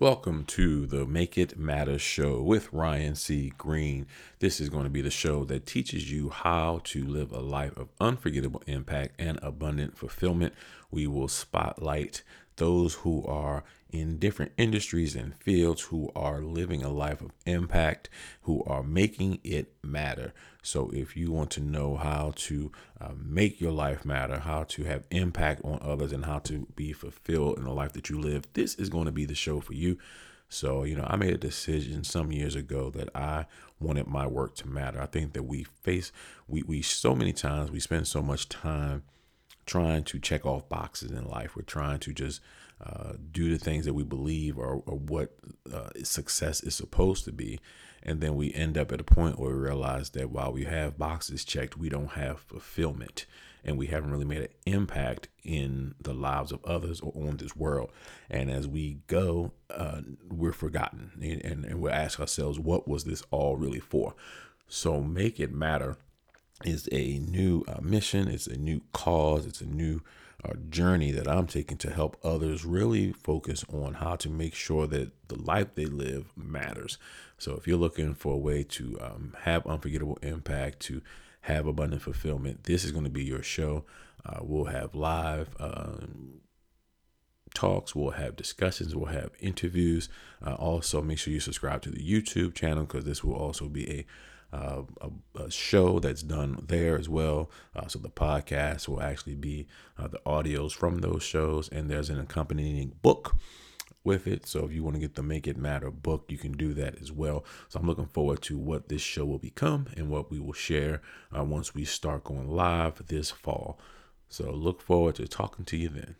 Welcome to the Make It Matter show with Ryan C. Green. This is going to be the show that teaches you how to live a life of unforgettable impact and abundant fulfillment. We will spotlight those who are in different industries and fields who are living a life of impact, who are making it matter. So, if you want to know how to uh, make your life matter, how to have impact on others, and how to be fulfilled in the life that you live, this is going to be the show for you. So, you know, I made a decision some years ago that I wanted my work to matter. I think that we face, we, we so many times, we spend so much time trying to check off boxes in life. We're trying to just uh, do the things that we believe are, what uh, success is supposed to be. And then we end up at a point where we realize that while we have boxes checked, we don't have fulfillment and we haven't really made an impact in the lives of others or on this world. And as we go, uh, we're forgotten and, and, and we ask ourselves, what was this all really for? So make it matter is a new uh, mission, it's a new cause, it's a new uh, journey that I'm taking to help others really focus on how to make sure that the life they live matters. So if you're looking for a way to um, have unforgettable impact, to have abundant fulfillment, this is going to be your show. Uh, we'll have live. Um, talks, we'll have discussions, we'll have interviews. Uh, also, make sure you subscribe to the YouTube channel because this will also be a uh, a, a, show that's done there as well. Uh, so the podcast will actually be uh, the audios from those shows, and there's an accompanying book with it. So if you want to get the Make It Matter book, you can do that as well. So I'm looking forward to what this show will become and what we will share uh, once we start going live this fall. So look forward to talking to you then.